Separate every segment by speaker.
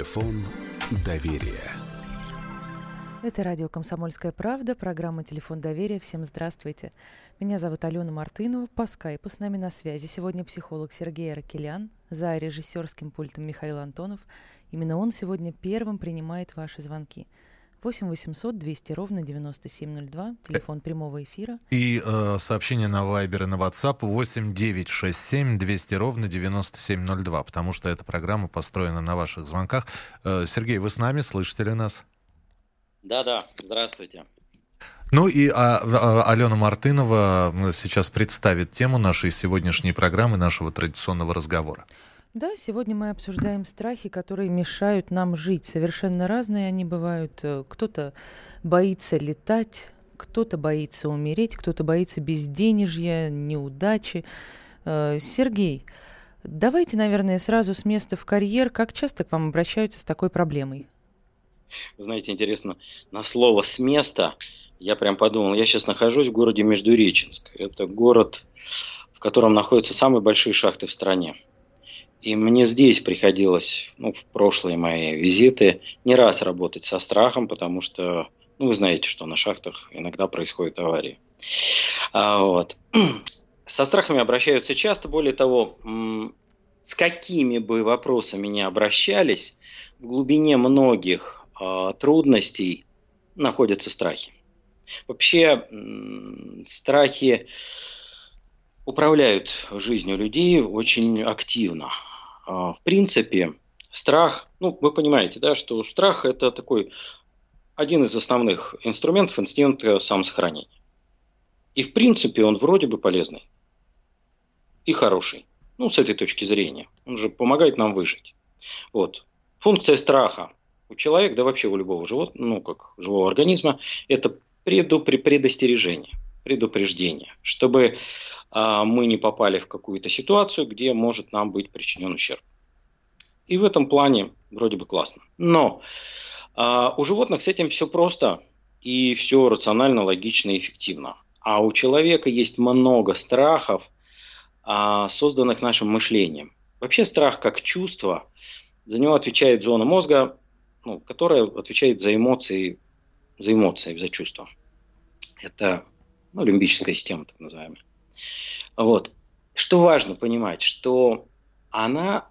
Speaker 1: Телефон доверия.
Speaker 2: Это радио «Комсомольская правда», программа «Телефон доверия». Всем здравствуйте. Меня зовут Алена Мартынова. По скайпу с нами на связи сегодня психолог Сергей Аракелян, за режиссерским пультом Михаил Антонов. Именно он сегодня первым принимает ваши звонки – 8 800 200 ровно 9702, телефон прямого эфира.
Speaker 3: И э, сообщение на Viber и на WhatsApp 8 967 200 ровно 9702, потому что эта программа построена на ваших звонках. Э, Сергей, вы с нами, слышите ли нас?
Speaker 4: Да-да, здравствуйте.
Speaker 3: Ну и а, а, Алена Мартынова сейчас представит тему нашей сегодняшней программы, нашего традиционного разговора.
Speaker 2: Да, сегодня мы обсуждаем страхи, которые мешают нам жить. Совершенно разные они бывают. Э, кто-то боится летать, кто-то боится умереть, кто-то боится безденежья, неудачи. Э, Сергей, давайте, наверное, сразу с места в карьер. Как часто к вам обращаются с такой проблемой?
Speaker 4: Знаете, интересно, на слово «с места» я прям подумал, я сейчас нахожусь в городе Междуреченск. Это город, в котором находятся самые большие шахты в стране. И мне здесь приходилось, ну, в прошлые мои визиты, не раз работать со страхом, потому что, ну, вы знаете, что на шахтах иногда происходят аварии. А, вот. Со страхами обращаются часто, более того, с какими бы вопросами ни обращались, в глубине многих э, трудностей находятся страхи. Вообще, страхи управляют жизнью людей очень активно. А, в принципе, страх, ну, вы понимаете, да, что страх это такой один из основных инструментов инстинкта самосохранения. И в принципе он вроде бы полезный и хороший. Ну, с этой точки зрения. Он же помогает нам выжить. Вот. Функция страха у человека, да вообще у любого животного, ну, как живого организма, это предупре предостережение, предупреждение, чтобы а, мы не попали в какую-то ситуацию, где может нам быть причинен ущерб. И в этом плане вроде бы классно. Но а, у животных с этим все просто и все рационально, логично и эффективно. А у человека есть много страхов, а, созданных нашим мышлением. Вообще страх как чувство, за него отвечает зона мозга, ну, которая отвечает за эмоции, за эмоции, за чувства. Это ну, лимбическая система, так называемая. Вот. Что важно понимать, что она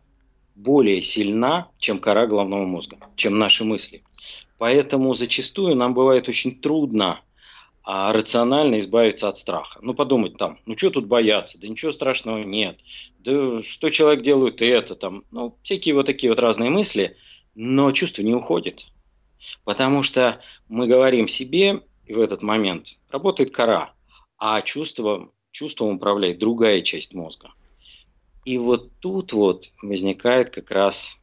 Speaker 4: более сильна, чем кора головного мозга, чем наши мысли. Поэтому зачастую нам бывает очень трудно а, рационально избавиться от страха. Ну, подумать там, ну, что тут бояться? Да ничего страшного нет. Да что человек делает это там. Ну, всякие вот такие вот разные мысли, но чувство не уходит. Потому что мы говорим себе, и в этот момент работает кора, а чувство чувством управляет другая часть мозга. И вот тут вот возникает как раз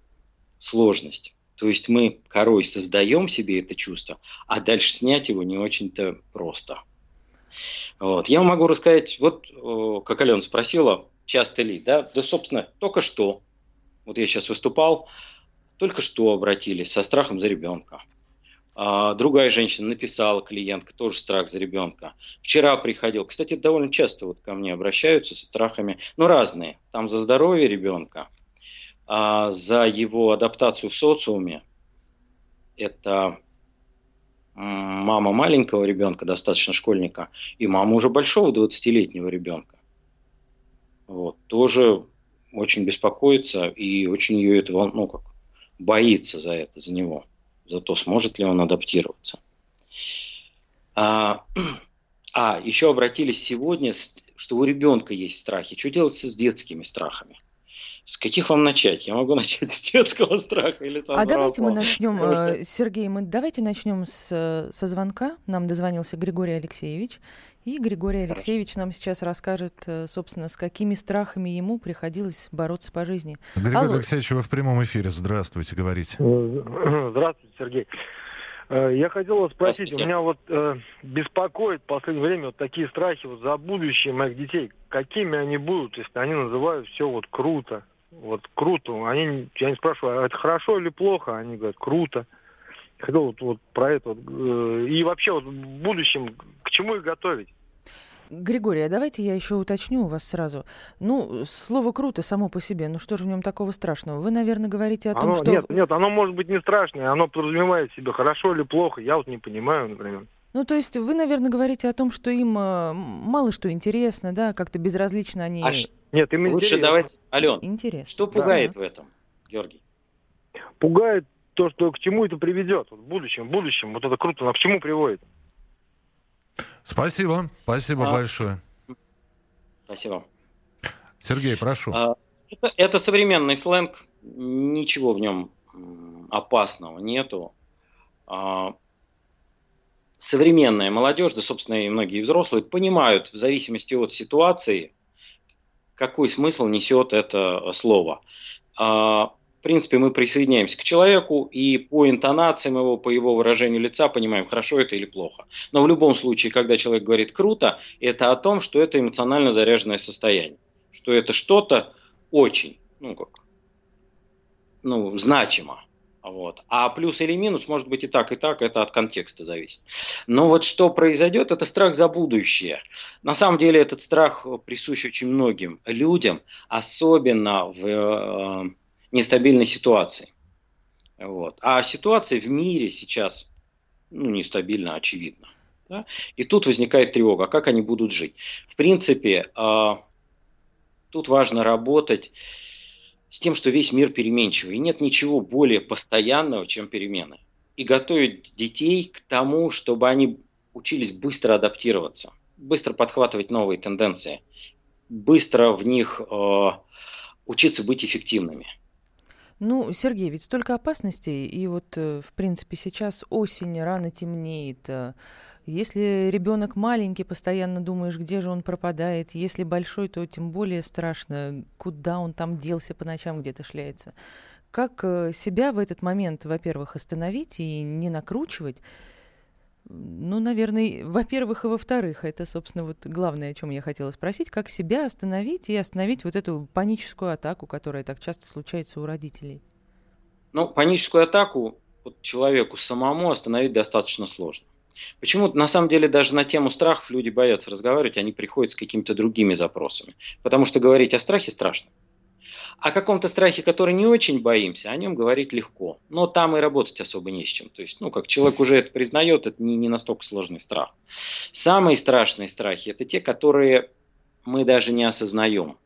Speaker 4: сложность. То есть мы корой создаем себе это чувство, а дальше снять его не очень-то просто. Вот. Я могу рассказать, вот как Алена спросила, часто ли, да, да, собственно, только что, вот я сейчас выступал, только что обратились со страхом за ребенка. А, другая женщина написала, клиентка, тоже страх за ребенка. Вчера приходил, кстати, довольно часто вот ко мне обращаются со страхами, ну разные, там за здоровье ребенка, а за его адаптацию в социуме. Это мама маленького ребенка, достаточно школьника, и мама уже большого 20-летнего ребенка. Вот, тоже очень беспокоится и очень ее это ну, как, боится за это, за него за то, сможет ли он адаптироваться. А, а еще обратились сегодня, что у ребенка есть страхи. Что делать с детскими страхами? С каких вам начать? Я могу начать с детского страха или с
Speaker 2: А давайте мы начнем. Э, Сергей, мы давайте начнем с, со звонка. Нам дозвонился Григорий Алексеевич. И Григорий Алексеевич нам сейчас расскажет, э, собственно, с какими страхами ему приходилось бороться по жизни.
Speaker 3: Григорий Алло. Алексеевич, вы в прямом эфире. Здравствуйте, говорите.
Speaker 5: Э, здравствуйте, Сергей. Э, я хотел вас спросить, у меня вот э, беспокоит в последнее время вот такие страхи вот за будущее моих детей. Какими они будут, если они называют все вот круто? Вот круто. Они, я не спрашиваю, а это хорошо или плохо? Они говорят, круто. Хотел вот, вот про это. Вот, э, и вообще вот в будущем к чему их готовить?
Speaker 2: Григорий, а давайте я еще уточню у вас сразу. Ну, слово «круто» само по себе, ну что же в нем такого страшного? Вы, наверное, говорите о том,
Speaker 5: оно,
Speaker 2: что...
Speaker 5: Нет, нет, оно может быть не страшное, оно подразумевает себе хорошо или плохо, я вот не понимаю, например.
Speaker 2: Ну, то есть вы, наверное, говорите о том, что им э, мало что интересно, да, как-то безразлично они... А
Speaker 5: нет, им
Speaker 4: Лучше
Speaker 5: интересно.
Speaker 4: давайте, Ален,
Speaker 2: интересно.
Speaker 4: что пугает да. в этом, Георгий?
Speaker 5: Пугает то, что к чему это приведет в будущем, в будущем. Вот это круто, но к чему приводит?
Speaker 3: Спасибо, спасибо а, большое.
Speaker 4: Спасибо.
Speaker 3: Сергей, прошу.
Speaker 4: А, это, это современный сленг, ничего в нем опасного нету. А, современная молодежь, да, собственно, и многие взрослые, понимают в зависимости от ситуации, какой смысл несет это слово. А, принципе, мы присоединяемся к человеку и по интонациям его, по его выражению лица понимаем, хорошо это или плохо. Но в любом случае, когда человек говорит круто, это о том, что это эмоционально заряженное состояние. Что это что-то очень, ну как, ну, значимо. Вот. А плюс или минус может быть и так, и так, это от контекста зависит. Но вот что произойдет, это страх за будущее. На самом деле этот страх присущ очень многим людям, особенно в э, нестабильной ситуации. Вот. А ситуация в мире сейчас ну, нестабильна, очевидно. Да? И тут возникает тревога, а как они будут жить. В принципе, э, тут важно работать с тем, что весь мир переменчивый. И нет ничего более постоянного, чем перемены. И готовить детей к тому, чтобы они учились быстро адаптироваться, быстро подхватывать новые тенденции, быстро в них э, учиться быть эффективными.
Speaker 2: Ну, Сергей, ведь столько опасностей, и вот, э, в принципе, сейчас осень, рано темнеет, э, если ребенок маленький, постоянно думаешь, где же он пропадает. Если большой, то тем более страшно, куда он там делся по ночам, где-то шляется. Как э, себя в этот момент, во-первых, остановить и не накручивать? Ну, наверное, во-первых, и во-вторых, это, собственно, вот главное, о чем я хотела спросить, как себя остановить и остановить вот эту паническую атаку, которая так часто случается у родителей.
Speaker 4: Ну, паническую атаку вот, человеку самому остановить достаточно сложно. Почему на самом деле даже на тему страхов люди боятся разговаривать, они приходят с какими-то другими запросами. Потому что говорить о страхе страшно. О каком-то страхе, который не очень боимся, о нем говорить легко. Но там и работать особо не с чем. То есть, ну, как человек уже это признает, это не, не настолько сложный страх. Самые страшные страхи – это те, которые мы даже не осознаем.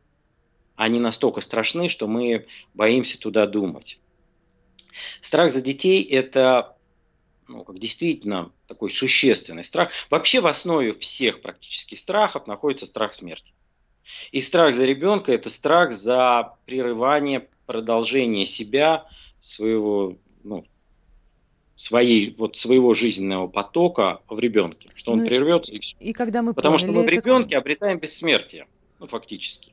Speaker 4: Они настолько страшны, что мы боимся туда думать. Страх за детей – это ну, как действительно такой существенный страх. Вообще в основе всех практически страхов находится страх смерти. И страх за ребенка – это страх за прерывание, продолжение себя, своего, ну, своей, вот, своего жизненного потока в ребенке, что он ну, прервется и все.
Speaker 2: И когда мы
Speaker 4: Потому
Speaker 2: поняли,
Speaker 4: что мы в ребенке это... обретаем бессмертие, ну, фактически.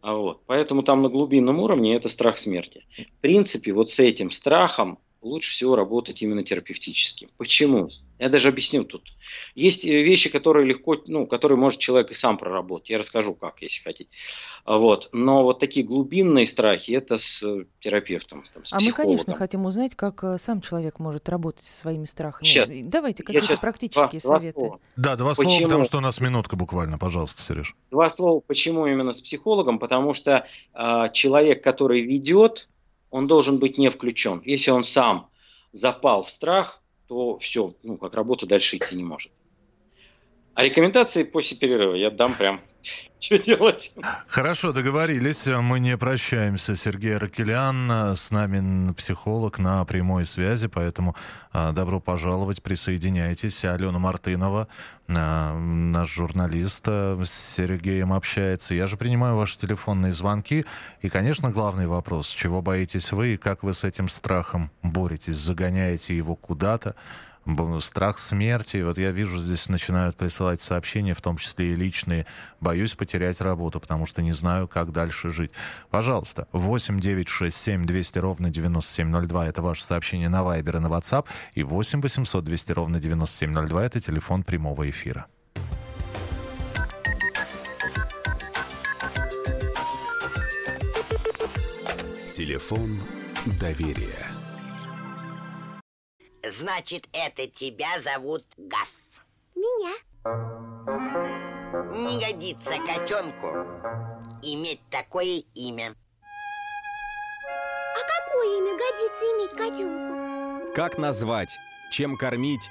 Speaker 4: А вот. Поэтому там на глубинном уровне это страх смерти. В принципе, вот с этим страхом лучше всего работать именно терапевтически. Почему? Я даже объясню тут. Есть э, вещи, которые легко, ну, которые может человек и сам проработать. Я расскажу, как, если хотите. Вот. Но вот такие глубинные страхи, это с э, терапевтом, там, с
Speaker 2: А мы, конечно, хотим узнать, как э, сам человек может работать со своими страхами. Сейчас. Давайте какие-то сейчас практические два, советы.
Speaker 3: Два да, два Почему? слова, потому что у нас минутка буквально. Пожалуйста, Сереж.
Speaker 4: Два слова. Почему именно с психологом? Потому что э, человек, который ведет, он должен быть не включен. Если он сам запал в страх, то все, ну, как работа дальше идти не может. А рекомендации после перерыва я дам прям, что делать.
Speaker 3: Хорошо, договорились. Мы не прощаемся. Сергей Ракелян, с нами психолог на прямой связи, поэтому а, добро пожаловать, присоединяйтесь. Алена Мартынова, а, наш журналист, а, с Сергеем общается. Я же принимаю ваши телефонные звонки. И, конечно, главный вопрос, чего боитесь вы и как вы с этим страхом боретесь? Загоняете его куда-то? Страх смерти. Вот я вижу, здесь начинают присылать сообщения, в том числе и личные. Боюсь потерять работу, потому что не знаю, как дальше жить. Пожалуйста, 8 9 6 7 200 ровно 9702 это ваше сообщение на Viber и на WhatsApp. И 8 800 200 ровно 9702 это телефон прямого эфира.
Speaker 1: Телефон доверия.
Speaker 6: Значит, это тебя зовут Гаф.
Speaker 7: Меня.
Speaker 6: не годится котенку иметь такое имя.
Speaker 7: А какое имя годится иметь котенку?
Speaker 8: Как назвать, чем кормить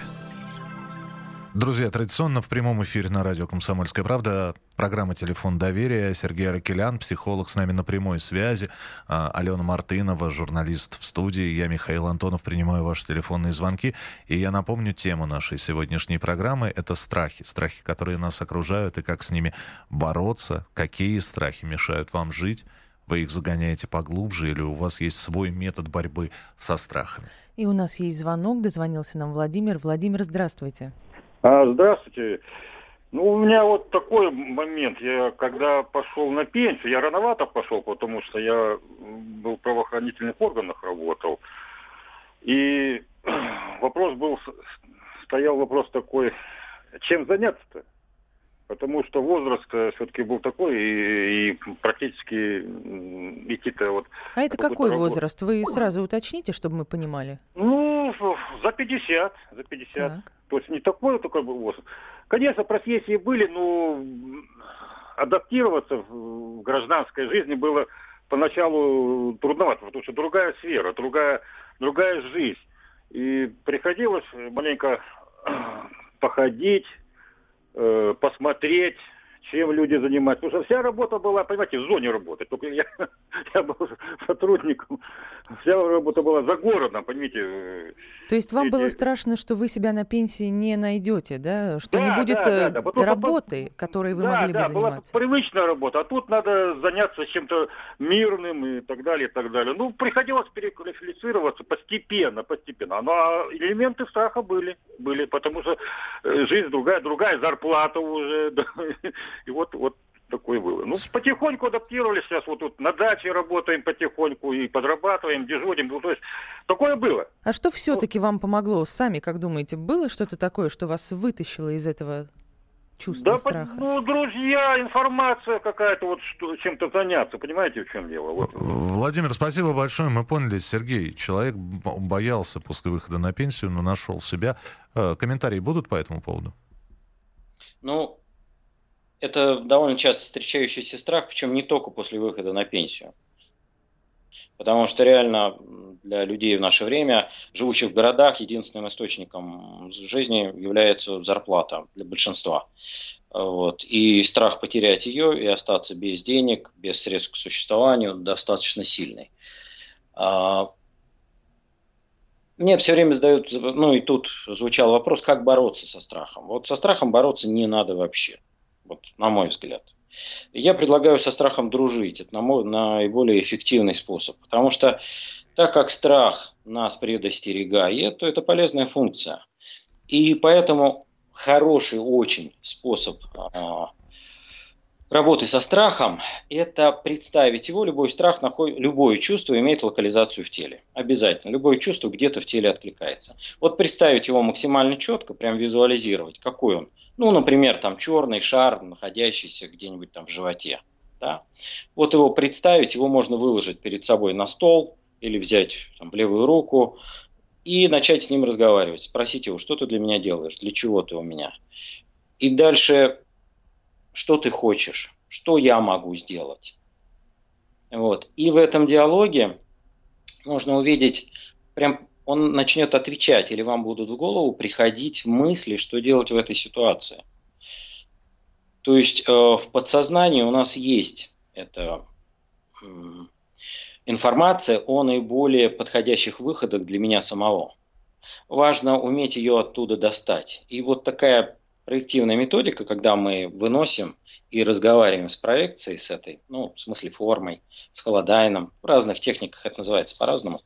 Speaker 3: Друзья, традиционно в прямом эфире на радио «Комсомольская правда» программа «Телефон доверия». Сергей Аракелян, психолог с нами на прямой связи. А, Алена Мартынова, журналист в студии. Я, Михаил Антонов, принимаю ваши телефонные звонки. И я напомню тему нашей сегодняшней программы. Это страхи. Страхи, которые нас окружают, и как с ними бороться. Какие страхи мешают вам жить вы их загоняете поглубже, или у вас есть свой метод борьбы со страхами.
Speaker 2: И у нас есть звонок, дозвонился нам Владимир. Владимир, здравствуйте.
Speaker 9: А, здравствуйте. Ну, у меня вот такой момент. Я когда пошел на пенсию, я рановато пошел, потому что я был в правоохранительных органах работал. И вопрос был, стоял вопрос такой, чем заняться-то? потому что возраст все-таки был такой, и, и практически идти-то вот...
Speaker 2: А это какой работу. возраст? Вы сразу уточните, чтобы мы понимали.
Speaker 9: Ну, за 50, за 50. Так. То есть не такой такой был возраст. Конечно, профессии были, но адаптироваться в гражданской жизни было поначалу трудновато, потому что другая сфера, другая, другая жизнь. И приходилось маленько походить, э, посмотреть, чем люди занимаются. Потому что вся работа была, понимаете, в зоне работы. Только я, я был сотрудником. Вся работа была за городом, понимаете.
Speaker 2: То есть вам эти... было страшно, что вы себя на пенсии не найдете, да? Что да, не будет да, да, да. работы, которой вы
Speaker 9: да,
Speaker 2: могли
Speaker 9: да,
Speaker 2: бы заниматься?
Speaker 9: была привычная работа, а тут надо заняться чем-то мирным и так далее, и так далее. Ну, приходилось переквалифицироваться постепенно, постепенно. Но а элементы страха были, были, потому что э, жизнь другая, другая зарплата уже. И вот, вот такое было. Ну, потихоньку адаптировались, сейчас вот тут на даче работаем потихоньку и подрабатываем, дежурим, ну, то есть такое было.
Speaker 2: А что все-таки вам помогло, сами, как думаете, было что-то такое, что вас вытащило из этого чувства
Speaker 9: да,
Speaker 2: страха?
Speaker 9: Ну, друзья, информация какая-то, вот что, чем-то заняться, понимаете, в чем дело? Вот.
Speaker 3: Владимир, спасибо большое, мы поняли, Сергей, человек боялся после выхода на пенсию, но нашел себя. Э, комментарии будут по этому поводу?
Speaker 4: Ну, это довольно часто встречающийся страх, причем не только после выхода на пенсию. Потому что реально для людей в наше время, живущих в городах, единственным источником жизни является зарплата для большинства. Вот. И страх потерять ее и остаться без денег, без средств к существованию достаточно сильный. А, мне все время задают, ну и тут звучал вопрос, как бороться со страхом. Вот со страхом бороться не надо вообще вот, на мой взгляд. Я предлагаю со страхом дружить. Это на мой, наиболее эффективный способ. Потому что так как страх нас предостерегает, то это полезная функция. И поэтому хороший очень способ а, работы со страхом – это представить его. Любой страх, любое чувство имеет локализацию в теле. Обязательно. Любое чувство где-то в теле откликается. Вот представить его максимально четко, прям визуализировать, какой он – ну, например, там черный шар, находящийся где-нибудь там в животе. Да? Вот его представить, его можно выложить перед собой на стол или взять там, в левую руку и начать с ним разговаривать. Спросить его, что ты для меня делаешь, для чего ты у меня. И дальше, что ты хочешь, что я могу сделать. Вот. И в этом диалоге можно увидеть прям он начнет отвечать, или вам будут в голову приходить мысли, что делать в этой ситуации. То есть э, в подсознании у нас есть эта информация о наиболее подходящих выходах для меня самого. Важно уметь ее оттуда достать. И вот такая проективная методика, когда мы выносим и разговариваем с проекцией, с этой, ну, в смысле формой, с холодайном, в разных техниках это называется по-разному,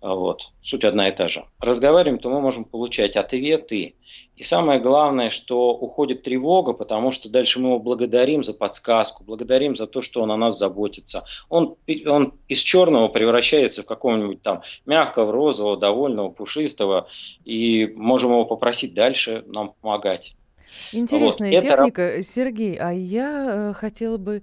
Speaker 4: вот, суть одна и та же. Разговариваем, то мы можем получать ответы И самое главное, что уходит тревога, потому что дальше мы его благодарим за подсказку, благодарим за то, что он о нас заботится. Он, он из черного превращается в какого-нибудь там мягкого, розового, довольного, пушистого, и можем его попросить дальше нам помогать.
Speaker 2: Интересная вот. техника, Это... Сергей. А я э, хотела бы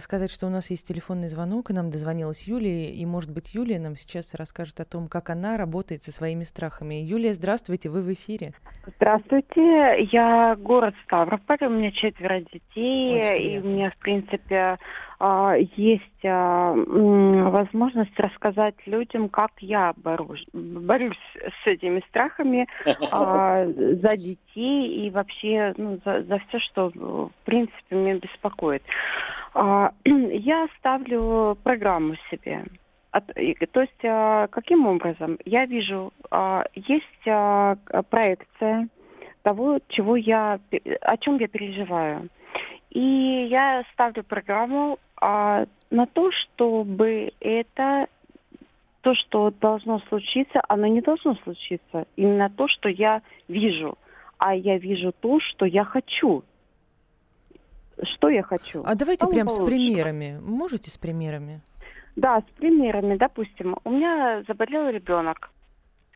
Speaker 2: сказать, что у нас есть телефонный звонок, и нам дозвонилась Юлия, и, может быть, Юлия нам сейчас расскажет о том, как она работает со своими страхами. Юлия, здравствуйте, вы в эфире.
Speaker 10: Здравствуйте, я город Ставрополь, у меня четверо детей, и у меня, в принципе, а, есть а, возможность рассказать людям, как я борюсь, борюсь с этими страхами а, за детей и вообще ну, за, за все, что, в принципе, меня беспокоит. А, я ставлю программу себе. То есть а, каким образом? Я вижу, а, есть проекция того, чего я, о чем я переживаю. И я ставлю программу на то, чтобы это то, что должно случиться, оно не должно случиться. Именно то, что я вижу. А я вижу то, что я хочу что я хочу.
Speaker 2: А давайте прям с примерами. Можете с примерами?
Speaker 10: Да, с примерами. Допустим, у меня заболел ребенок.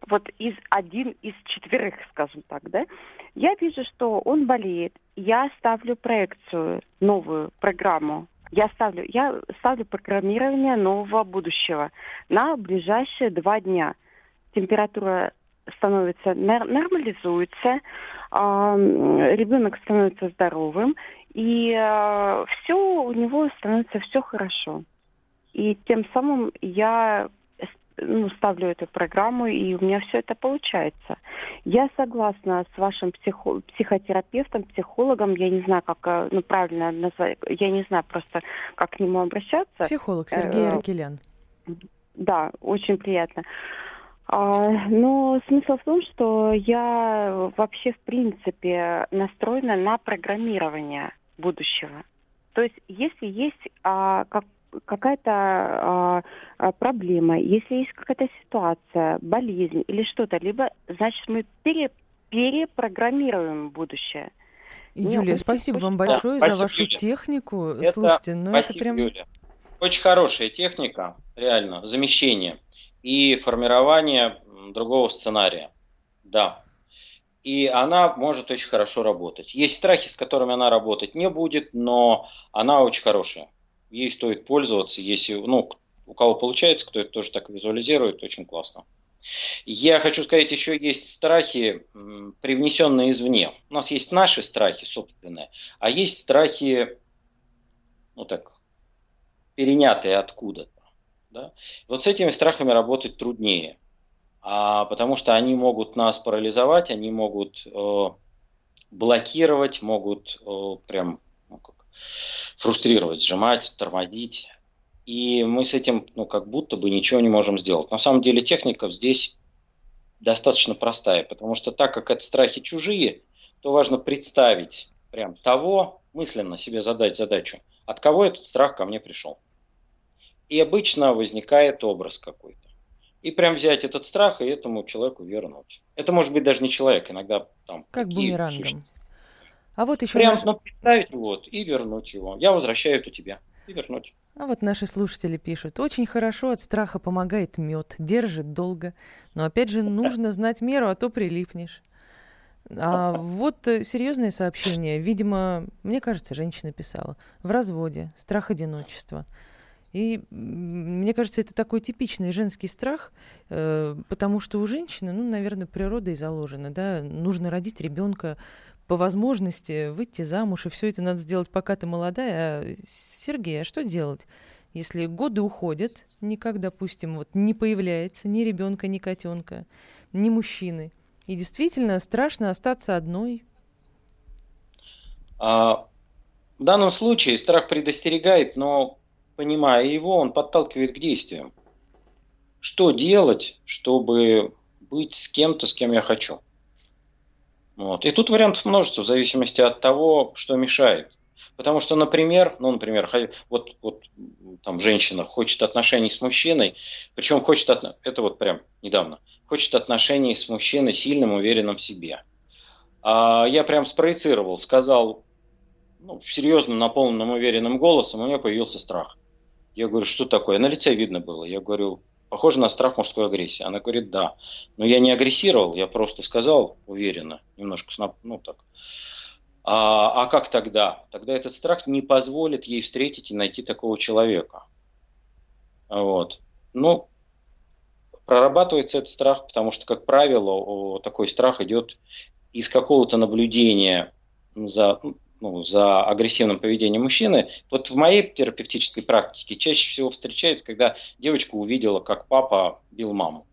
Speaker 10: Вот из один из четверых, скажем так, да. Я вижу, что он болеет. Я ставлю проекцию, новую программу. Я ставлю, я ставлю программирование нового будущего на ближайшие два дня. Температура становится нормализуется, ребенок становится здоровым, и э, все у него становится все хорошо. И тем самым я ну, ставлю эту программу, и у меня все это получается. Я согласна с вашим психо психотерапевтом, психологом, я не знаю, как э, ну, правильно назвать, я не знаю просто, как к нему обращаться.
Speaker 2: Психолог Сергей э, Ракелян.
Speaker 10: Да, очень приятно. А, но смысл в том, что я вообще в принципе настроена на программирование будущего. То есть если есть а, как, какая-то а, а, проблема, если есть какая-то ситуация, болезнь или что-то, либо значит мы пере, перепрограммируем будущее.
Speaker 2: Юлия, спасибо вам большое да, за вашу Юлия. технику. Это, Слушайте, ну это прям... Юлия.
Speaker 4: Очень хорошая техника, реально, замещение и формирование другого сценария. Да. И она может очень хорошо работать. Есть страхи, с которыми она работать не будет, но она очень хорошая. Ей стоит пользоваться, если, ну, у кого получается, кто это тоже так визуализирует, очень классно. Я хочу сказать, еще есть страхи, привнесенные извне. У нас есть наши страхи собственные, а есть страхи, ну так, перенятые откуда-то. Да? Вот с этими страхами работать труднее, а, потому что они могут нас парализовать, они могут э, блокировать, могут э, прям ну, как, фрустрировать, сжимать, тормозить. И мы с этим, ну, как будто бы ничего не можем сделать. На самом деле техника здесь достаточно простая, потому что так как это страхи чужие, то важно представить прям того, мысленно себе задать задачу, от кого этот страх ко мне пришел. И обычно возникает образ какой-то. И прям взять этот страх и этому человеку вернуть. Это может быть даже не человек, иногда там...
Speaker 2: Как бумерангом. А вот еще
Speaker 4: Прям наш... ну, представить вот и вернуть его. Я возвращаю это тебе и вернуть.
Speaker 2: А вот наши слушатели пишут. Очень хорошо от страха помогает мед, держит долго. Но опять же нужно знать меру, а то прилипнешь. А вот э, серьезное сообщение. Видимо, мне кажется, женщина писала. В разводе, страх одиночества. И мне кажется, это такой типичный женский страх, э, потому что у женщины, ну, наверное, природой заложено, да, нужно родить ребенка по возможности, выйти замуж, и все это надо сделать, пока ты молодая. А, Сергей, а что делать? Если годы уходят, никак, допустим, вот не появляется ни ребенка, ни котенка, ни мужчины. И действительно страшно остаться одной.
Speaker 4: А, в данном случае страх предостерегает, но понимая его, он подталкивает к действиям. Что делать, чтобы быть с кем-то, с кем я хочу? Вот. И тут вариантов множество, в зависимости от того, что мешает. Потому что, например, ну, например, вот, вот там женщина хочет отношений с мужчиной, причем хочет, от, это вот прям недавно, хочет отношений с мужчиной сильным, уверенным в себе. А я прям спроецировал, сказал, ну, серьезно, наполненным, уверенным голосом, у меня появился страх. Я говорю, что такое? На лице видно было. Я говорю, похоже на страх мужской агрессии. Она говорит, да. Но я не агрессировал, я просто сказал уверенно, немножко, ну так. А, а как тогда? Тогда этот страх не позволит ей встретить и найти такого человека. Вот. Ну, прорабатывается этот страх, потому что, как правило, такой страх идет из какого-то наблюдения за, ну, за агрессивным поведением мужчины. Вот в моей терапевтической практике чаще всего встречается, когда девочка увидела, как папа бил маму.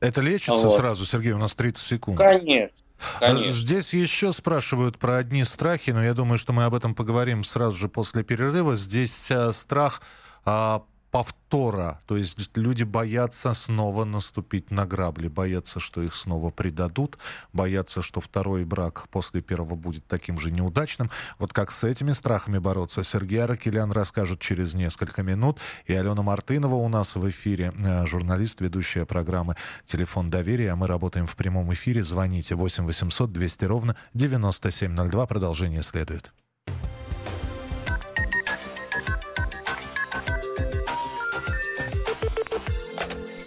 Speaker 3: Это лечится вот. сразу, Сергей, у нас 30 секунд.
Speaker 4: Конечно. Конечно.
Speaker 3: Здесь еще спрашивают про одни страхи, но я думаю, что мы об этом поговорим сразу же после перерыва. Здесь а, страх а, повтора. То есть люди боятся снова наступить на грабли, боятся, что их снова предадут, боятся, что второй брак после первого будет таким же неудачным. Вот как с этими страхами бороться, Сергей Аракелян расскажет через несколько минут. И Алена Мартынова у нас в эфире, э, журналист, ведущая программы «Телефон доверия». Мы работаем в прямом эфире. Звоните 8 800 200 ровно 9702. Продолжение следует.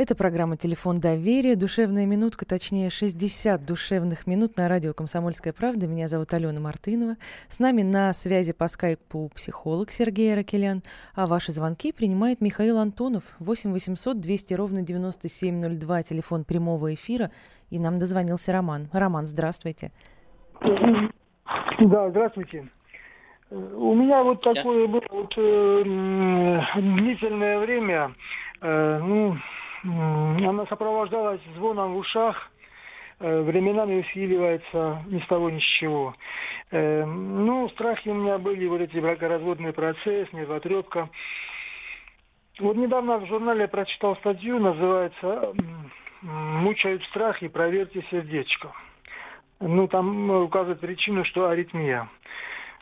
Speaker 2: Это программа «Телефон доверия». Душевная минутка, точнее 60 душевных минут на радио «Комсомольская правда». Меня зовут Алена Мартынова. С нами на связи по скайпу психолог Сергей Аракелян. А ваши звонки принимает Михаил Антонов. 8 800 200 ровно 9702, телефон прямого эфира. И нам дозвонился Роман. Роман, здравствуйте.
Speaker 5: Да, здравствуйте. У меня вот такое было вот, э, длительное время, э, ну, она сопровождалась звоном в ушах, э, временами усиливается ни с того ни с чего. Э, ну, страхи у меня были, вот эти бракоразводный процесс, нервотрепка. Вот недавно в журнале прочитал статью, называется «Мучают страхи, проверьте сердечко». Ну, там указывает причину, что аритмия.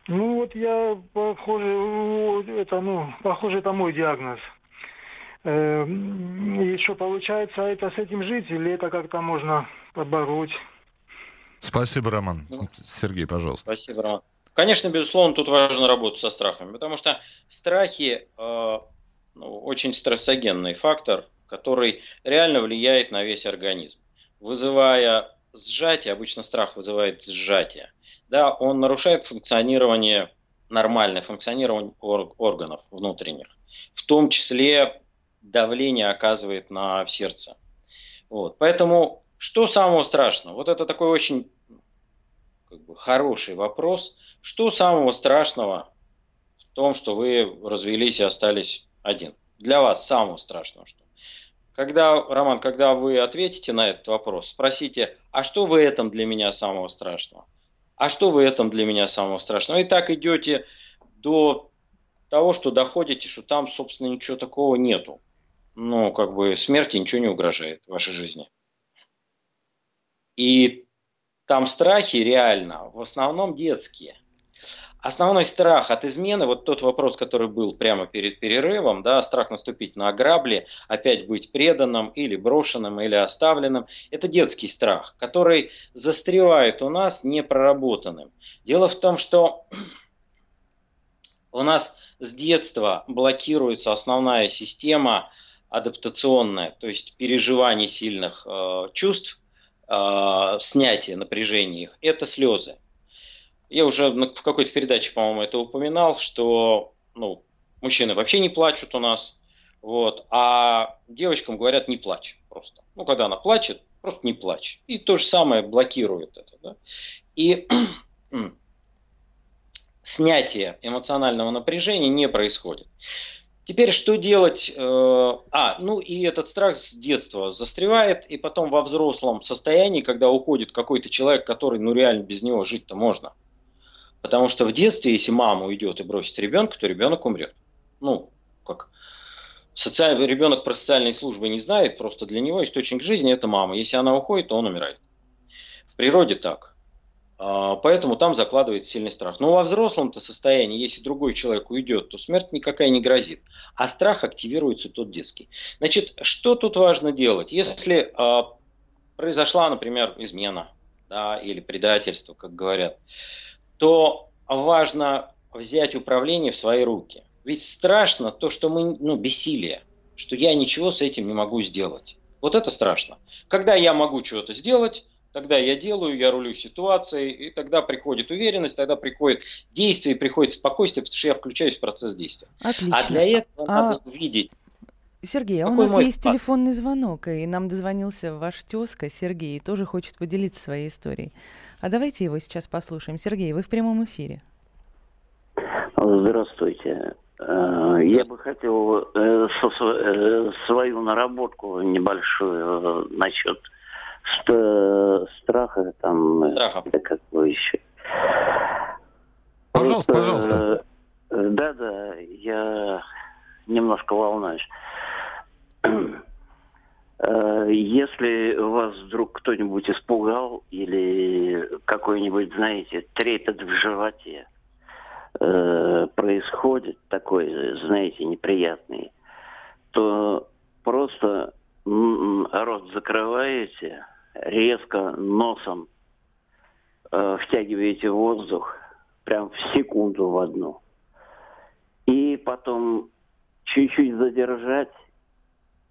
Speaker 5: Ну, вот я, похоже, это, ну, похоже, это мой диагноз – Эм, и что получается, это с этим жить или это как-то можно побороть?
Speaker 3: Спасибо, Роман. Ну, Сергей, пожалуйста.
Speaker 4: Спасибо, Роман. Конечно, безусловно, тут важно работать со страхами, потому что страхи э, ну, очень стрессогенный фактор, который реально влияет на весь организм, вызывая сжатие, обычно страх вызывает сжатие, да, он нарушает функционирование, нормальное функционирование органов внутренних, в том числе давление оказывает на сердце. Вот. Поэтому что самого страшного? Вот это такой очень как бы, хороший вопрос. Что самого страшного в том, что вы развелись и остались один? Для вас самого страшного что? Когда, Роман, когда вы ответите на этот вопрос, спросите, а что в этом для меня самого страшного? А что в этом для меня самого страшного? И так идете до того, что доходите, что там, собственно, ничего такого нету ну, как бы смерти ничего не угрожает в вашей жизни. И там страхи реально в основном детские. Основной страх от измены, вот тот вопрос, который был прямо перед перерывом, да, страх наступить на грабли, опять быть преданным или брошенным, или оставленным, это детский страх, который застревает у нас непроработанным. Дело в том, что у нас с детства блокируется основная система адаптационное, то есть переживание сильных э, чувств, э, снятие напряжения их, это слезы. Я уже в какой-то передаче, по-моему, это упоминал, что ну, мужчины вообще не плачут у нас, вот, а девочкам говорят не плачь просто. Ну, когда она плачет, просто не плачь. И то же самое блокирует это. Да? И снятие эмоционального напряжения не происходит. Теперь что делать? Э, а, ну и этот страх с детства застревает, и потом во взрослом состоянии, когда уходит какой-то человек, который, ну реально без него жить-то можно. Потому что в детстве, если мама уйдет и бросит ребенка, то ребенок умрет. Ну, как социальный ребенок про социальные службы не знает, просто для него источник жизни это мама. Если она уходит, то он умирает. В природе так. А, поэтому там закладывается сильный страх. Но во взрослом-то состоянии, если другой человек уйдет, то смерть никакая не грозит. А страх активируется тот детский. Значит, что тут важно делать? Если э, произошла, например, измена да, или предательство, как говорят, то важно взять управление в свои руки. Ведь страшно то, что мы, ну, бессилие, что я ничего с этим не могу сделать. Вот это страшно. Когда я могу что-то сделать, Тогда я делаю, я рулю ситуацией, и тогда приходит уверенность, тогда приходит действие, приходит спокойствие, потому что я включаюсь в процесс действия.
Speaker 2: Отлично.
Speaker 4: А для этого а... надо увидеть.
Speaker 2: Сергей, а у нас есть телефонный звонок, и нам дозвонился ваш тезка Сергей, и тоже хочет поделиться своей историей. А давайте его сейчас послушаем. Сергей, вы в прямом эфире.
Speaker 11: Здравствуйте. Э, я бы хотел э, э, свою наработку небольшую насчет страха там.
Speaker 4: Страха.
Speaker 11: Да как бы еще.
Speaker 3: Пожалуйста, вот, пожалуйста.
Speaker 11: Э, да, да, я немножко волнуюсь. Э, если вас вдруг кто-нибудь испугал или какой-нибудь, знаете, трепет в животе э, происходит такой, знаете, неприятный, то просто рот закрываете, резко носом э, втягиваете воздух прям в секунду в одну. И потом чуть-чуть задержать,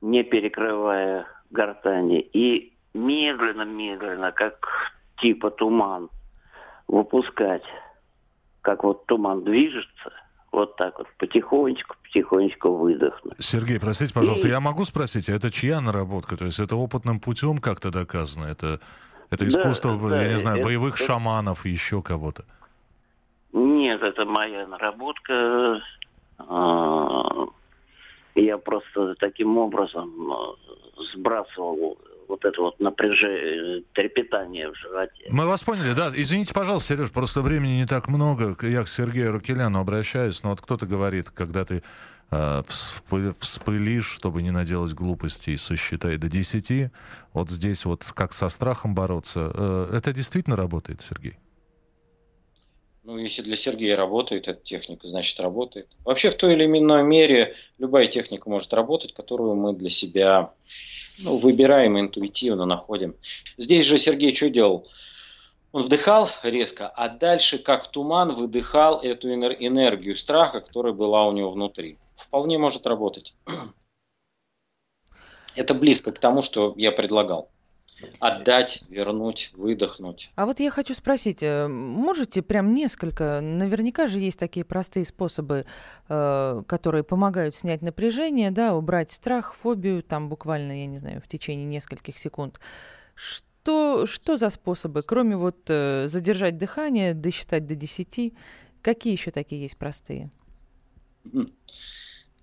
Speaker 11: не перекрывая гортани, и медленно-медленно, как типа туман, выпускать, как вот туман движется – вот так вот, потихонечку, потихонечку выдохнуть.
Speaker 3: Сергей, простите, пожалуйста, И... я могу спросить, а это чья наработка? То есть это опытным путем как-то доказано? Это, это искусство, да, я да, не знаю, это, боевых шаманов, еще кого-то?
Speaker 11: Нет, это моя наработка. А, я просто таким образом а, сбрасывал вот это вот напряжение, трепетание в животе.
Speaker 3: Мы вас поняли, да. Извините, пожалуйста, Сереж, просто времени не так много. Я к Сергею Рукеляну обращаюсь, но вот кто-то говорит, когда ты э, вспылишь, чтобы не наделать глупостей, сосчитай до 10. Вот здесь вот как со страхом бороться. Э, это действительно работает, Сергей?
Speaker 4: Ну, если для Сергея работает эта техника, значит работает. Вообще в той или иной мере любая техника может работать, которую мы для себя ну, выбираем интуитивно, находим. Здесь же Сергей что делал? Он вдыхал резко, а дальше, как туман, выдыхал эту энергию страха, которая была у него внутри. Вполне может работать. Это близко к тому, что я предлагал. Отдать, вернуть, выдохнуть.
Speaker 2: А вот я хочу спросить, э, можете прям несколько, наверняка же есть такие простые способы, э, которые помогают снять напряжение, да, убрать страх, фобию, там буквально, я не знаю, в течение нескольких секунд. Что, что за способы, кроме вот э, задержать дыхание, досчитать до 10, какие еще такие есть простые?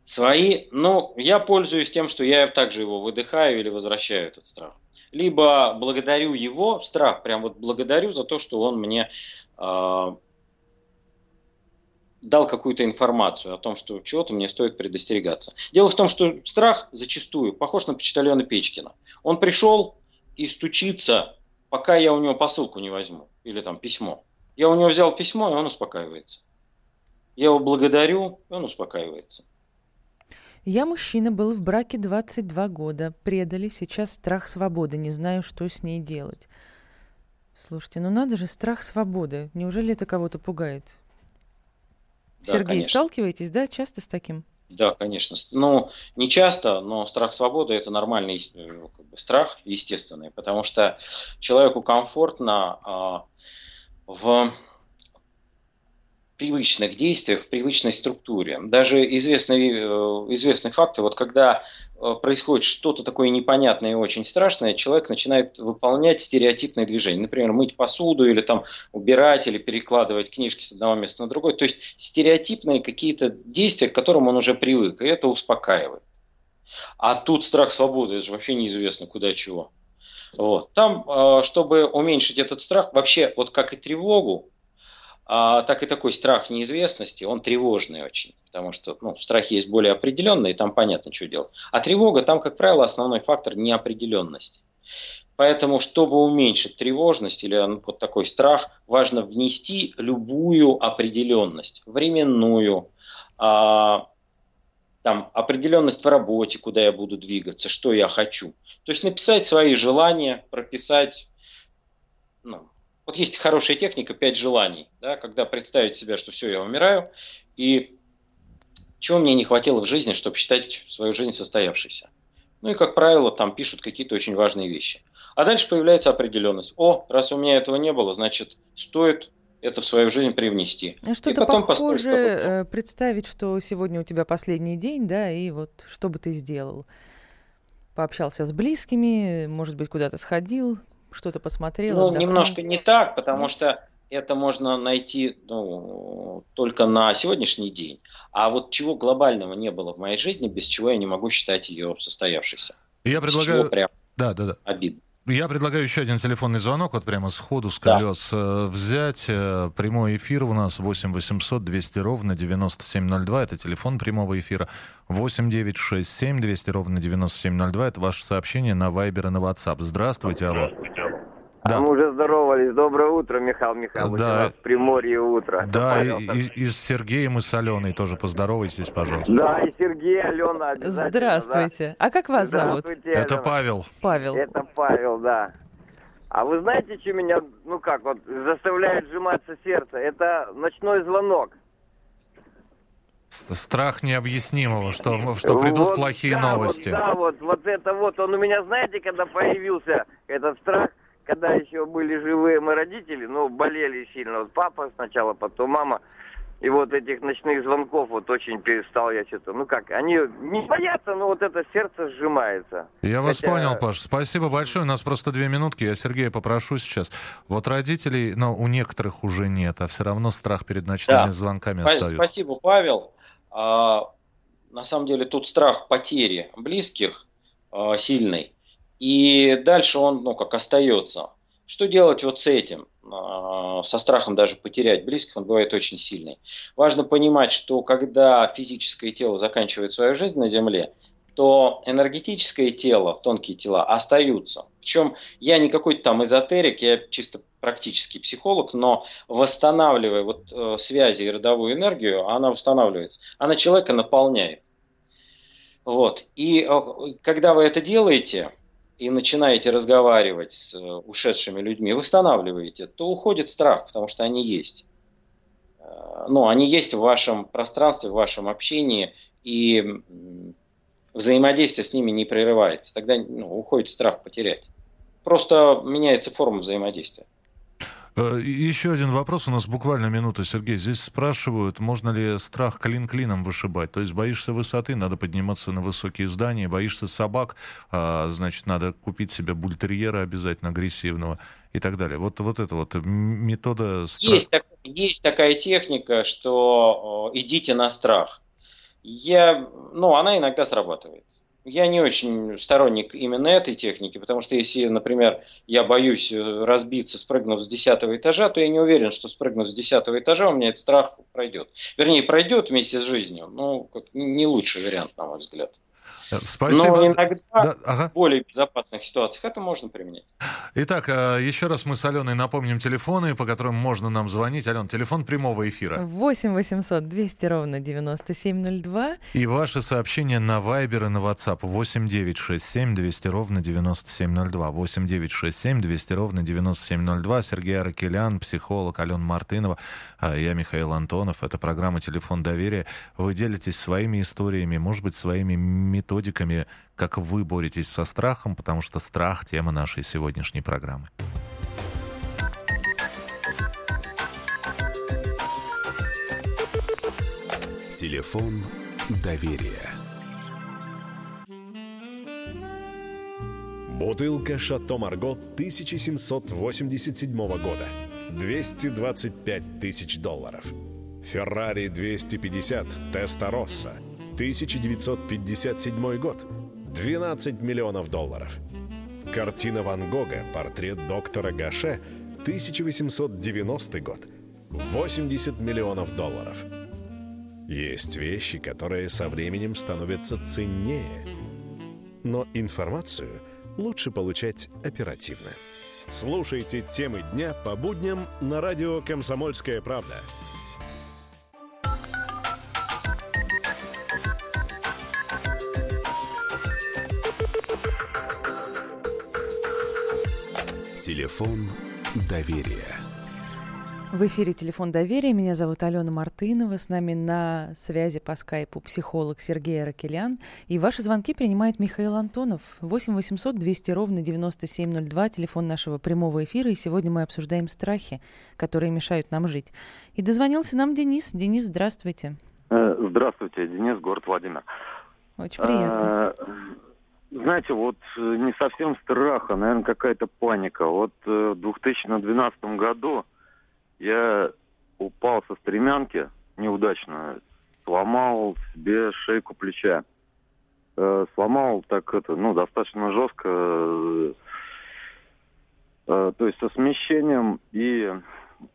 Speaker 4: Свои, ну, я пользуюсь тем, что я также его выдыхаю или возвращаю этот страх либо благодарю его, страх, прям вот благодарю за то, что он мне э, дал какую-то информацию о том, что чего-то мне стоит предостерегаться. Дело в том, что страх зачастую похож на почтальона Печкина. Он пришел и стучится, пока я у него посылку не возьму, или там письмо. Я у него взял письмо, и он успокаивается. Я его благодарю, и он успокаивается.
Speaker 2: Я мужчина, был в браке 22 года. Предали, сейчас страх свободы. Не знаю, что с ней делать. Слушайте, ну надо же, страх свободы. Неужели это кого-то пугает? Да, Сергей, конечно. сталкиваетесь, да, часто с таким?
Speaker 4: Да, конечно. Ну, не часто, но страх свободы это нормальный э, как бы, страх, естественный, потому что человеку комфортно а, в привычных действиях, в привычной структуре. Даже известный, э, известный факт, вот когда э, происходит что-то такое непонятное и очень страшное, человек начинает выполнять стереотипные движения. Например, мыть посуду или там убирать или перекладывать книжки с одного места на другое. То есть стереотипные какие-то действия, к которым он уже привык, и это успокаивает. А тут страх свободы, это же вообще неизвестно куда чего. Вот. Там, э, чтобы уменьшить этот страх, вообще, вот как и тревогу, а, так и такой страх неизвестности, он тревожный очень, потому что ну, страх есть более определенный, и там понятно, что делать. А тревога, там, как правило, основной фактор неопределенности. Поэтому, чтобы уменьшить тревожность или ну, вот такой страх, важно внести любую определенность, временную, а, там, определенность в работе, куда я буду двигаться, что я хочу. То есть написать свои желания, прописать ну, вот есть хорошая техника «пять желаний», да, когда представить себя, что все, я умираю, и чего мне не хватило в жизни, чтобы считать свою жизнь состоявшейся. Ну и, как правило, там пишут какие-то очень важные вещи. А дальше появляется определенность. О, раз у меня этого не было, значит, стоит это в свою жизнь привнести.
Speaker 2: А что-то похоже э, представить, что сегодня у тебя последний день, да, и вот что бы ты сделал? Пообщался с близкими, может быть, куда-то сходил, что-то посмотрел?
Speaker 4: Ну, немножко не так, потому что это можно найти ну, только на сегодняшний день. А вот чего глобального не было в моей жизни, без чего я не могу считать ее состоявшейся.
Speaker 3: Я предлагаю...
Speaker 4: Прям
Speaker 3: да, да, да.
Speaker 4: Обидно.
Speaker 3: Я предлагаю еще один телефонный звонок, вот прямо сходу с колес да. Э, взять. Э, прямой эфир у нас 8 800 200 ровно 9702. Это телефон прямого эфира. 8 9 6 7 200 ровно 9702. Это ваше сообщение на Вайбер и на WhatsApp. Здравствуйте, алло.
Speaker 12: Да. А мы уже здоровались. Доброе утро, Михаил Михайлович. Да. В Приморье утро.
Speaker 3: Да, и, и, и с Сергеем и с Аленой тоже поздоровайтесь, пожалуйста.
Speaker 12: Да, и Сергей, Алена обязательно.
Speaker 2: Здравствуйте. Да. А как вас зовут?
Speaker 3: Это Павел.
Speaker 2: Павел.
Speaker 12: Это Павел, да. А вы знаете, что меня, ну как, вот заставляет сжиматься сердце? Это ночной звонок.
Speaker 3: Страх необъяснимого, что, что придут вот, плохие
Speaker 12: да,
Speaker 3: новости.
Speaker 12: Вот, да, вот, вот это вот, он у меня, знаете, когда появился этот страх – когда еще были живые мы родители, ну, болели сильно. Вот папа сначала, потом мама. И вот этих ночных звонков вот очень перестал я что-то. Ну как, они не боятся, но вот это сердце сжимается.
Speaker 3: Я вас Хотя... понял, Паш. Спасибо большое. У нас просто две минутки. Я Сергея попрошу сейчас. Вот родителей, но у некоторых уже нет, а все равно страх перед ночными да. звонками остается.
Speaker 4: Спасибо, Павел. А, на самом деле тут страх потери близких а, сильный. И дальше он, ну, как остается. Что делать вот с этим? А, со страхом даже потерять близких, он бывает очень сильный. Важно понимать, что когда физическое тело заканчивает свою жизнь на Земле, то энергетическое тело, тонкие тела остаются. Причем я не какой-то там эзотерик, я чисто практический психолог, но восстанавливая вот э, связи и родовую энергию, она восстанавливается. Она человека наполняет. Вот. И э, когда вы это делаете, и начинаете разговаривать с э, ушедшими людьми, восстанавливаете, то уходит страх, потому что они есть. Э, ну, они есть в вашем пространстве, в вашем общении, и взаимодействие с ними не прерывается. Тогда ну, уходит страх потерять. Просто меняется форма взаимодействия.
Speaker 3: Э, еще один вопрос, у нас буквально минута, Сергей. Здесь спрашивают, можно ли страх клин клином вышибать? То есть боишься высоты, надо подниматься на высокие здания, боишься собак, а, значит, надо купить себе бультерьера обязательно агрессивного и так далее. Вот, вот это вот метода...
Speaker 4: Есть, так, есть такая техника, что идите на страх. Я, ну, она иногда срабатывает. Я не очень сторонник именно этой техники, потому что если, например, я боюсь э, разбиться, спрыгнув с десятого этажа, то я не уверен, что спрыгнув с десятого этажа у меня этот страх пройдет. Вернее, пройдет вместе с жизнью, но не лучший вариант, на мой взгляд.
Speaker 3: Спасибо.
Speaker 4: Но иногда да, ага. в более безопасных ситуациях это можно применять.
Speaker 3: Итак, э, еще раз мы с Аленой напомним телефоны, по которым можно нам звонить. Ален, телефон прямого эфира.
Speaker 2: 8 800 200 ровно 9702.
Speaker 3: И ваши сообщения на Viber и на WhatsApp 8 967 200 ровно 9702. 8 967 200 ровно 9702. Сергей Аракелян, психолог, Алена Мартынова. А я Михаил Антонов. Это программа «Телефон доверия». Вы делитесь своими историями, может быть, своими методиками, как вы боретесь со страхом, потому что страх — тема нашей сегодняшней программы.
Speaker 1: Телефон доверия.
Speaker 13: Бутылка «Шато Марго» 1787 года. 225 тысяч долларов. «Феррари 250 Теста Росса» 1957 год. 12 миллионов долларов. Картина Ван Гога «Портрет доктора Гаше» 1890 год. 80 миллионов долларов. Есть вещи, которые со временем становятся ценнее. Но информацию лучше получать оперативно. Слушайте темы дня по будням на радио «Комсомольская правда».
Speaker 1: Телефон доверия.
Speaker 2: В эфире «Телефон доверия». Меня зовут Алена Мартынова. С нами на связи по скайпу психолог Сергей Аракелян. И ваши звонки принимает Михаил Антонов. 8 800 200 ровно 9702, телефон нашего прямого эфира. И сегодня мы обсуждаем страхи, которые мешают нам жить. И дозвонился нам Денис. Денис, здравствуйте.
Speaker 14: Э, здравствуйте, Денис, город Владимир.
Speaker 2: Очень приятно.
Speaker 14: Э, знаете, вот э, не совсем страх, а, наверное, какая-то паника. Вот в 2012 году я упал со стремянки неудачно, сломал себе шейку плеча. Э, сломал так это, ну, достаточно жестко, э, э, то есть со смещением и...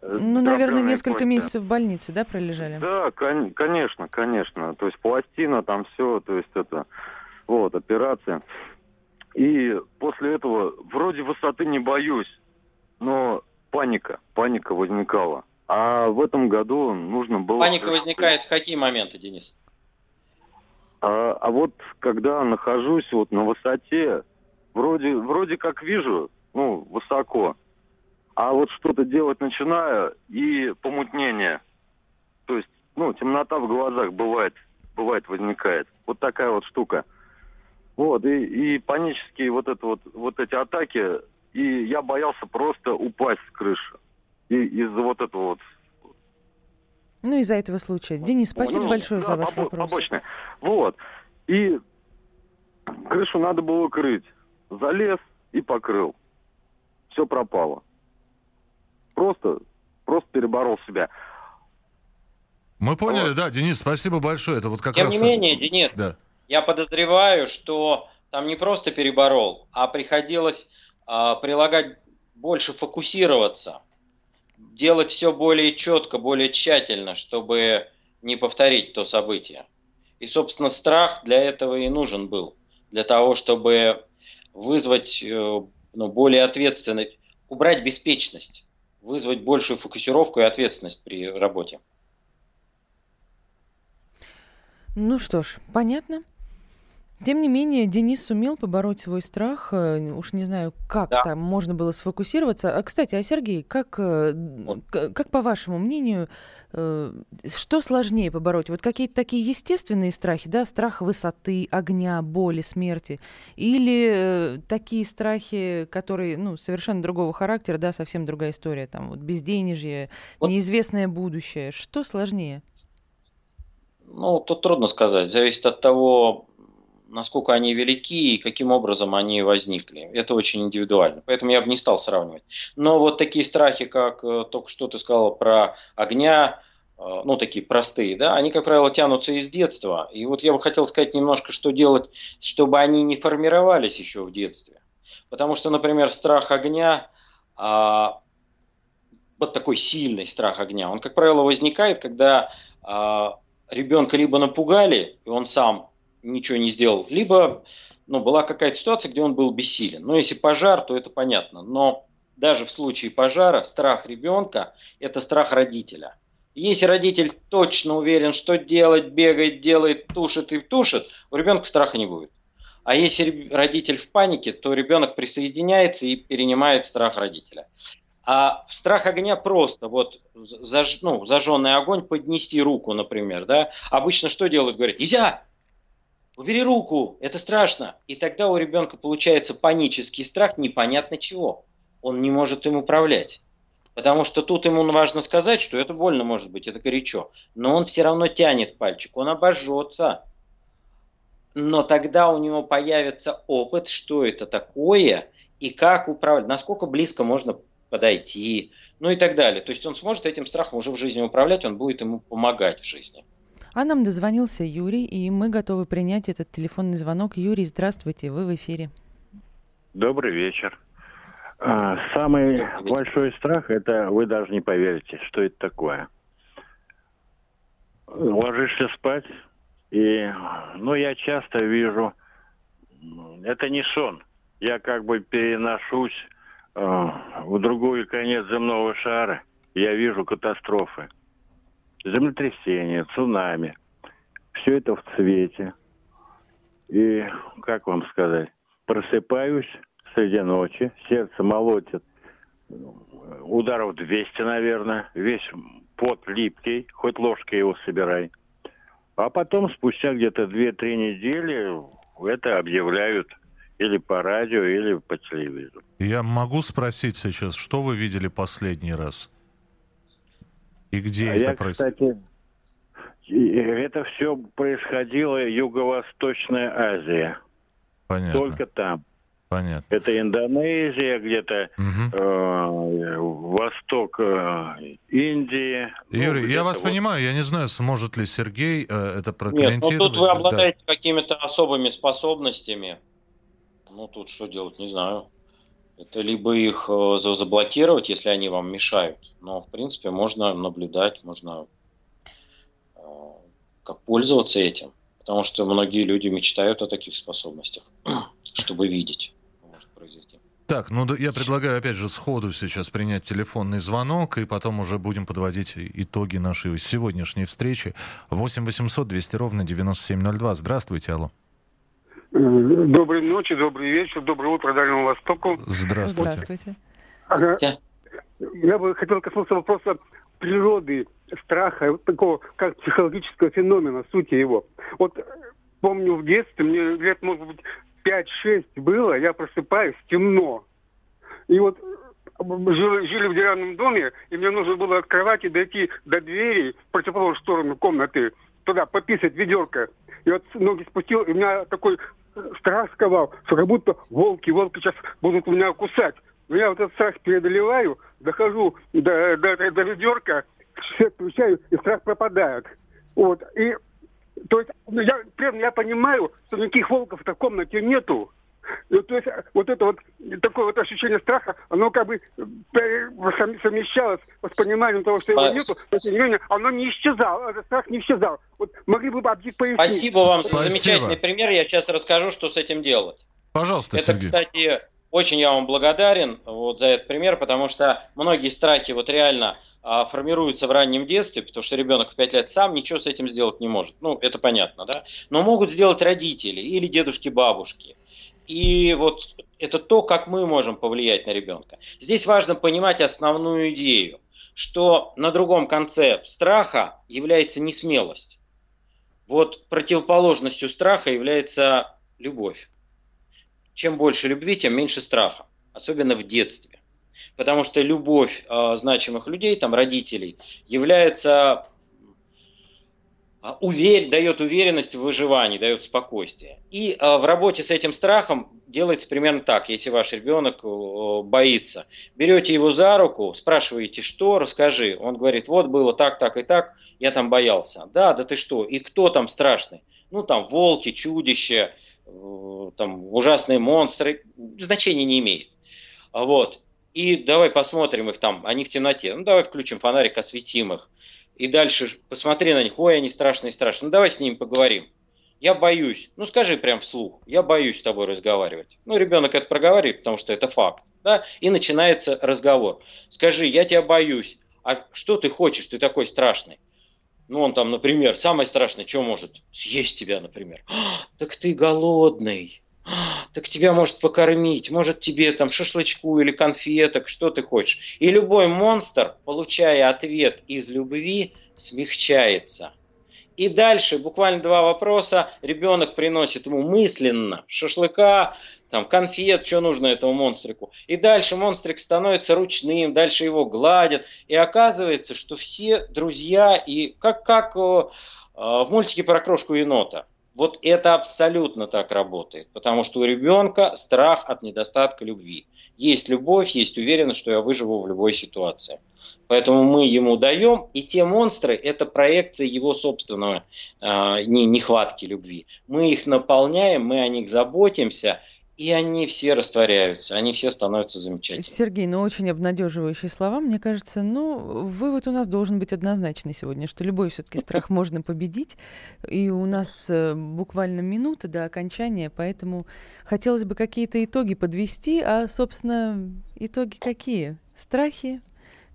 Speaker 2: Э, ну, наверное, несколько кости. месяцев в больнице, да, пролежали?
Speaker 14: Да, кон- конечно, конечно. То есть пластина, там все, то есть это, вот, операция. И после этого вроде высоты не боюсь, но паника, паника возникала. А в этом году нужно было...
Speaker 4: Паника возникает в какие моменты, Денис?
Speaker 14: А, а вот когда нахожусь вот на высоте, вроде, вроде как вижу, ну, высоко, а вот что-то делать начинаю, и помутнение. То есть, ну, темнота в глазах бывает, бывает возникает. Вот такая вот штука. Вот, и, и панические вот, это вот, вот эти атаки и я боялся просто упасть с крыши. И из-за вот этого вот
Speaker 2: ну, из-за этого случая. Денис, спасибо ну, большое да, за ваш побо- вопрос.
Speaker 14: Побочное. Вот. И крышу надо было крыть. Залез и покрыл. Все пропало. Просто, просто переборол себя.
Speaker 3: Мы поняли, вот. да, Денис, спасибо большое. Это вот как
Speaker 4: Тем
Speaker 3: раз...
Speaker 4: не менее, Денис, да. Я подозреваю, что там не просто переборол, а приходилось а, прилагать больше фокусироваться, делать все более четко, более тщательно, чтобы не повторить то событие. И, собственно, страх для этого и нужен был, для того, чтобы вызвать э, ну, более ответственность, убрать беспечность, вызвать большую фокусировку и ответственность при работе.
Speaker 2: Ну что ж, понятно. Тем не менее, Денис сумел побороть свой страх. Э, уж не знаю, как да. там можно было сфокусироваться. А, кстати, а Сергей, как, э, как по вашему мнению, э, что сложнее побороть? Вот какие-то такие естественные страхи, да, страх высоты, огня, боли, смерти, или такие страхи, которые, ну, совершенно другого характера, да, совсем другая история, там, вот безденежье, вот. неизвестное будущее. Что сложнее?
Speaker 4: Ну, тут трудно сказать. Зависит от того, насколько они велики и каким образом они возникли. Это очень индивидуально. Поэтому я бы не стал сравнивать. Но вот такие страхи, как э, только что ты сказал про огня, э, ну, такие простые, да, они, как правило, тянутся из детства. И вот я бы хотел сказать немножко, что делать, чтобы они не формировались еще в детстве. Потому что, например, страх огня, а, вот такой сильный страх огня, он, как правило, возникает, когда а, ребенка либо напугали, и он сам ничего не сделал, либо ну, была какая-то ситуация, где он был бессилен. Но если пожар, то это понятно. Но даже в случае пожара страх ребенка – это страх родителя. Если родитель точно уверен, что делать, бегает, делает, тушит и тушит, у ребенка страха не будет. А если родитель в панике, то ребенок присоединяется и перенимает страх родителя. А страх огня просто, вот заж, ну, зажженный огонь, поднести руку, например, да. Обычно что делают? Говорят, нельзя, убери руку, это страшно. И тогда у ребенка получается панический страх непонятно чего. Он не может им управлять. Потому что тут ему важно сказать, что это больно может быть, это горячо. Но он все равно тянет пальчик, он обожжется. Но тогда у него появится опыт, что это такое и как управлять, насколько близко можно подойти, ну и так далее. То есть он сможет этим страхом уже в жизни управлять, он будет ему помогать в жизни.
Speaker 2: А нам дозвонился Юрий, и мы готовы принять этот телефонный звонок. Юрий, здравствуйте, вы в эфире.
Speaker 15: Добрый вечер. А, самый большой страх это вы даже не поверите, что это такое. Ложишься спать, и ну я часто вижу, это не сон. Я как бы переношусь э, в другой конец земного шара. Я вижу катастрофы. Землетрясения, цунами. Все это в цвете. И, как вам сказать, просыпаюсь среди ночи, сердце молотит ударов 200, наверное, весь пот липкий, хоть ложкой его собирай. А потом, спустя где-то 2-3 недели, это объявляют или по радио, или по телевизору.
Speaker 3: Я могу спросить сейчас, что вы видели последний раз? И где
Speaker 15: а
Speaker 3: это
Speaker 15: происходило? Это все происходило Юго-Восточная Азия.
Speaker 3: Понятно.
Speaker 15: Только там.
Speaker 3: Понятно.
Speaker 15: Это Индонезия, где-то угу. э, восток э, Индии.
Speaker 3: Ну, Юрий, ну, я вас вот... понимаю, я не знаю, сможет ли Сергей э, это прокомментировать. Нет,
Speaker 4: ну тут вы обладаете да. какими-то особыми способностями. Ну тут что делать, не знаю. Это либо их э, заблокировать, если они вам мешают. Но, в принципе, можно наблюдать, можно э, как пользоваться этим. Потому что многие люди мечтают о таких способностях, чтобы видеть произойти.
Speaker 3: Так, ну я предлагаю опять же сходу сейчас принять телефонный звонок, и потом уже будем подводить итоги нашей сегодняшней встречи. 8 800 200 ровно 9702. Здравствуйте, алло.
Speaker 16: Доброй ночи, добрый вечер, доброе утро Дальнему Востоку.
Speaker 3: Здравствуйте.
Speaker 2: Здравствуйте.
Speaker 16: Ага. Я бы хотел коснуться вопроса природы страха, вот такого как психологического феномена, сути его. Вот помню в детстве, мне лет, может быть, 5-6 было, я просыпаюсь, темно. И вот жили, жили в деревянном доме, и мне нужно было от кровати дойти до двери в противоположную сторону комнаты, туда пописать ведерко. И вот ноги спустил, и у меня такой страх сковал, что как будто волки, волки сейчас будут меня кусать. Но я вот этот страх преодолеваю, дохожу до, до, до ведерка, все включаю, и страх пропадает. Вот. И то есть ну, я, я понимаю, что никаких волков в комнате нету. И, то есть вот это вот такое вот ощущение страха, оно как бы э, совмещалось с пониманием того, что его нету, но тем не менее оно не исчезало, этот страх не исчезал. Вот могли бы пояснить.
Speaker 4: Спасибо вам за замечательный пример. Я сейчас расскажу, что с этим делать.
Speaker 3: Пожалуйста,
Speaker 4: Это,
Speaker 3: Сергей.
Speaker 4: кстати, очень я вам благодарен вот за этот пример, потому что многие страхи вот реально а, формируются в раннем детстве, потому что ребенок в 5 лет сам ничего с этим сделать не может. Ну, это понятно, да? Но могут сделать родители или дедушки, бабушки. И вот это то, как мы можем повлиять на ребенка. Здесь важно понимать основную идею, что на другом конце страха является несмелость. Вот противоположностью страха является любовь чем больше любви, тем меньше страха, особенно в детстве. Потому что любовь э, значимых людей, там, родителей, является уверь, дает уверенность в выживании, дает спокойствие. И э, в работе с этим страхом делается примерно так, если ваш ребенок боится. Берете его за руку, спрашиваете, что, расскажи. Он говорит, вот было так, так и так, я там боялся. Да, да ты что, и кто там страшный? Ну там волки, чудища, Э, там ужасные монстры, значения не имеет. Вот. И давай посмотрим их там, они в темноте. Ну, давай включим фонарик, осветим их. И дальше посмотри на них, ой, они страшные, страшные. Ну, давай с ними поговорим. Я боюсь. Ну, скажи прям вслух. Я боюсь с тобой разговаривать. Ну, ребенок это проговаривает, потому что это факт. Да? И начинается разговор. Скажи, я тебя боюсь. А что ты хочешь? Ты такой страшный ну он там, например, самое страшное, что может? Съесть тебя, например. А, так ты голодный. А, так тебя может покормить, может тебе там шашлычку или конфеток, что ты хочешь. И любой монстр, получая ответ из любви, смягчается. И дальше буквально два вопроса. Ребенок приносит ему мысленно шашлыка, там, конфет, что нужно этому монстрику. И дальше монстрик становится ручным, дальше его гладят. И оказывается, что все друзья, и как, как э, э в мультике про крошку енота. Вот это абсолютно так работает, потому что у ребенка страх от недостатка любви. Есть любовь, есть уверенность, что я выживу в любой ситуации. Поэтому мы ему даем, и те монстры – это проекция его собственного э, нехватки любви. Мы их наполняем, мы о них заботимся, и они все растворяются, они все становятся замечательными.
Speaker 2: Сергей, ну очень обнадеживающие слова. Мне кажется, ну, вывод у нас должен быть однозначный сегодня, что любой все-таки страх можно победить. И у нас э, буквально минута до окончания, поэтому хотелось бы какие-то итоги подвести. А, собственно, итоги какие? Страхи,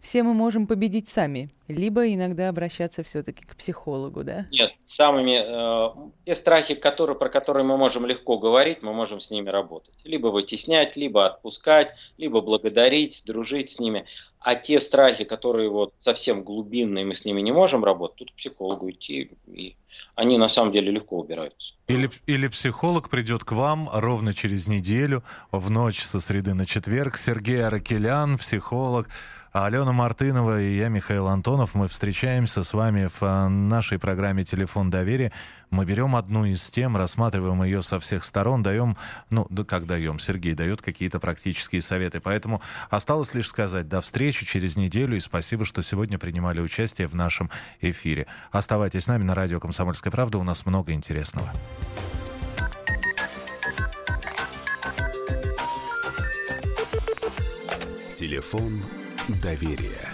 Speaker 2: все мы можем победить сами, либо иногда обращаться все-таки к психологу, да?
Speaker 4: Нет, самыми э, те страхи, которые, про которые мы можем легко говорить, мы можем с ними работать. Либо вытеснять, либо отпускать, либо благодарить, дружить с ними. А те страхи, которые вот совсем глубинные, мы с ними не можем работать, тут к психологу идти, и они на самом деле легко убираются.
Speaker 3: Или, или психолог придет к вам ровно через неделю, в ночь со среды на четверг. Сергей Аракелян, психолог, Алена Мартынова и я, Михаил Антонов, мы встречаемся с вами в э, нашей программе «Телефон доверия». Мы берем одну из тем, рассматриваем ее со всех сторон, даем, ну, да как даем, Сергей дает какие-то практические советы. Поэтому осталось лишь сказать до встречи через неделю и спасибо, что сегодня принимали участие в нашем эфире. Оставайтесь с нами на радио «Комсомольская правда», у нас много интересного.
Speaker 1: Телефон доверия.